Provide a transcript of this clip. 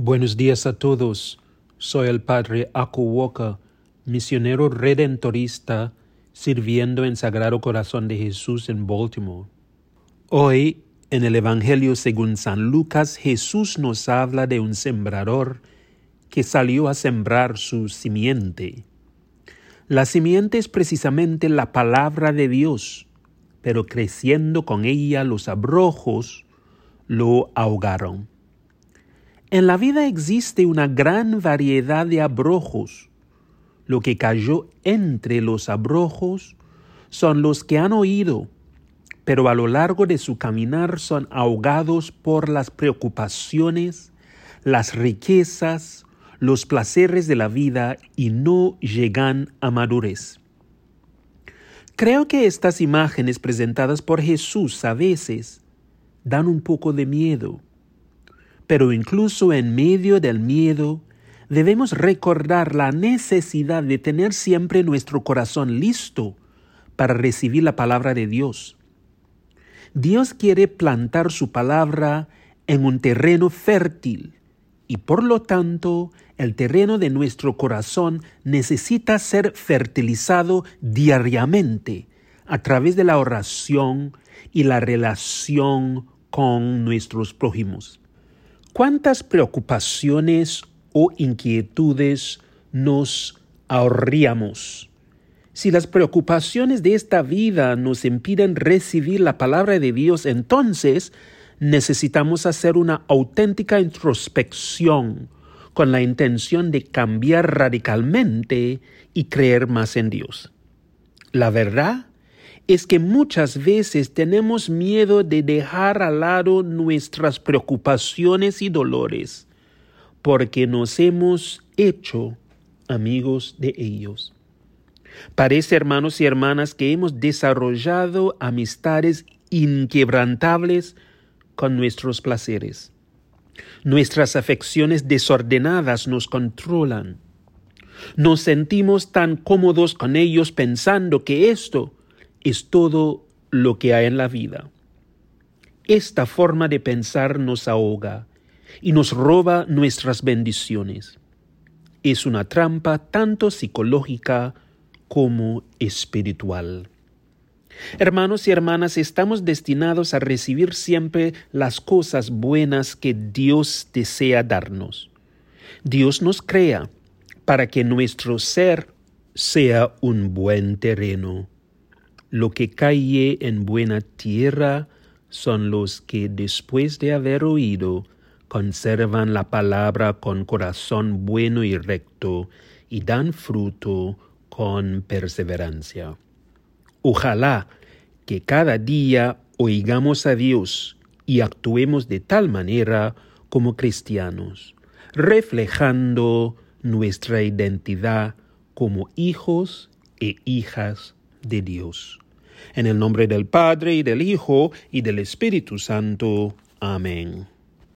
Buenos días a todos. Soy el Padre Aku Walker, misionero redentorista, sirviendo en Sagrado Corazón de Jesús en Baltimore. Hoy, en el Evangelio según San Lucas, Jesús nos habla de un sembrador que salió a sembrar su simiente. La simiente es precisamente la palabra de Dios, pero creciendo con ella los abrojos lo ahogaron. En la vida existe una gran variedad de abrojos. Lo que cayó entre los abrojos son los que han oído, pero a lo largo de su caminar son ahogados por las preocupaciones, las riquezas, los placeres de la vida y no llegan a madurez. Creo que estas imágenes presentadas por Jesús a veces dan un poco de miedo pero incluso en medio del miedo, debemos recordar la necesidad de tener siempre nuestro corazón listo para recibir la palabra de Dios. Dios quiere plantar su palabra en un terreno fértil y por lo tanto el terreno de nuestro corazón necesita ser fertilizado diariamente a través de la oración y la relación con nuestros prójimos. ¿Cuántas preocupaciones o inquietudes nos ahorríamos? Si las preocupaciones de esta vida nos impiden recibir la palabra de Dios, entonces necesitamos hacer una auténtica introspección con la intención de cambiar radicalmente y creer más en Dios. La verdad es que muchas veces tenemos miedo de dejar al lado nuestras preocupaciones y dolores, porque nos hemos hecho amigos de ellos. Parece, hermanos y hermanas, que hemos desarrollado amistades inquebrantables con nuestros placeres. Nuestras afecciones desordenadas nos controlan. Nos sentimos tan cómodos con ellos pensando que esto es todo lo que hay en la vida. Esta forma de pensar nos ahoga y nos roba nuestras bendiciones. Es una trampa tanto psicológica como espiritual. Hermanos y hermanas, estamos destinados a recibir siempre las cosas buenas que Dios desea darnos. Dios nos crea para que nuestro ser sea un buen terreno lo que cae en buena tierra son los que después de haber oído conservan la palabra con corazón bueno y recto y dan fruto con perseverancia. Ojalá que cada día oigamos a Dios y actuemos de tal manera como cristianos, reflejando nuestra identidad como hijos e hijas de Dios. En el nombre del Padre y del Hijo y del Espíritu Santo. Amén.